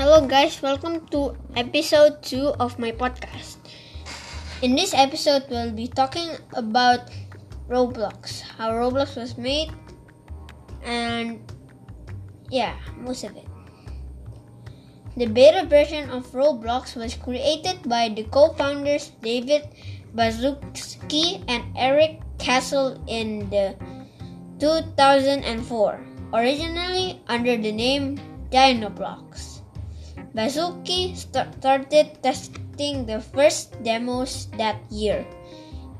Hello, guys, welcome to episode 2 of my podcast. In this episode, we'll be talking about Roblox, how Roblox was made, and yeah, most of it. The beta version of Roblox was created by the co founders David Baszucki and Erik Cassel in the 2004, originally under the name DynaBlocks. Baszucki started testing the first demos that year.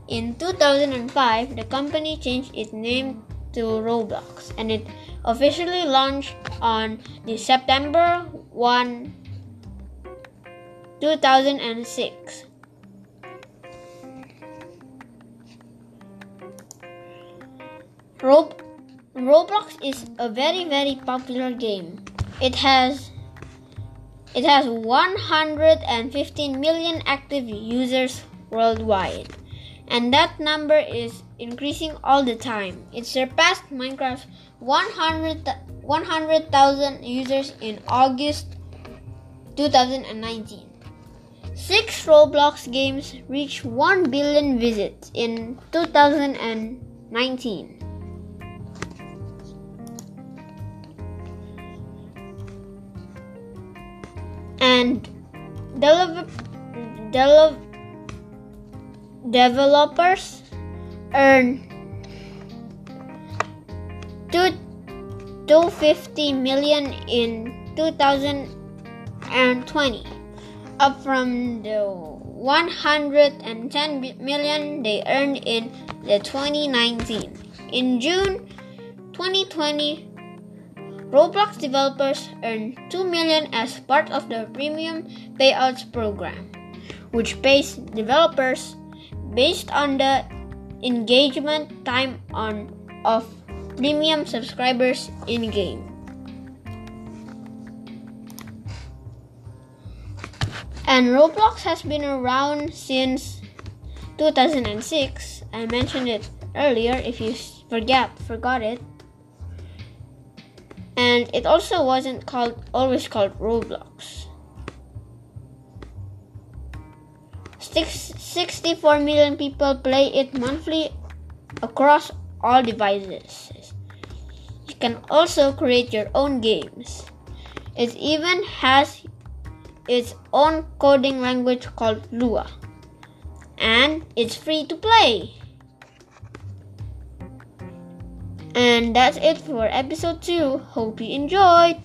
In 2005, the company changed its name to Roblox and it officially launched on the September 1, 2006. Rob- Roblox is a very very popular game. It has it has 115 million active users worldwide, and that number is increasing all the time. It surpassed Minecraft's 100,000 100, users in August 2019. Six Roblox games reached 1 billion visits in 2019. And develop, develop, developers earn two, 250 million in 2020 up from the 110 million they earned in the 2019 in june 2020 Roblox developers earn 2 million as part of the premium payouts program, which pays developers based on the engagement time on of premium subscribers in game. And Roblox has been around since 2006. I mentioned it earlier if you forget forgot it and it also wasn't called always called Roblox. 64 million people play it monthly across all devices. You can also create your own games. It even has its own coding language called Lua. And it's free to play. And that's it for episode 2. Hope you enjoyed.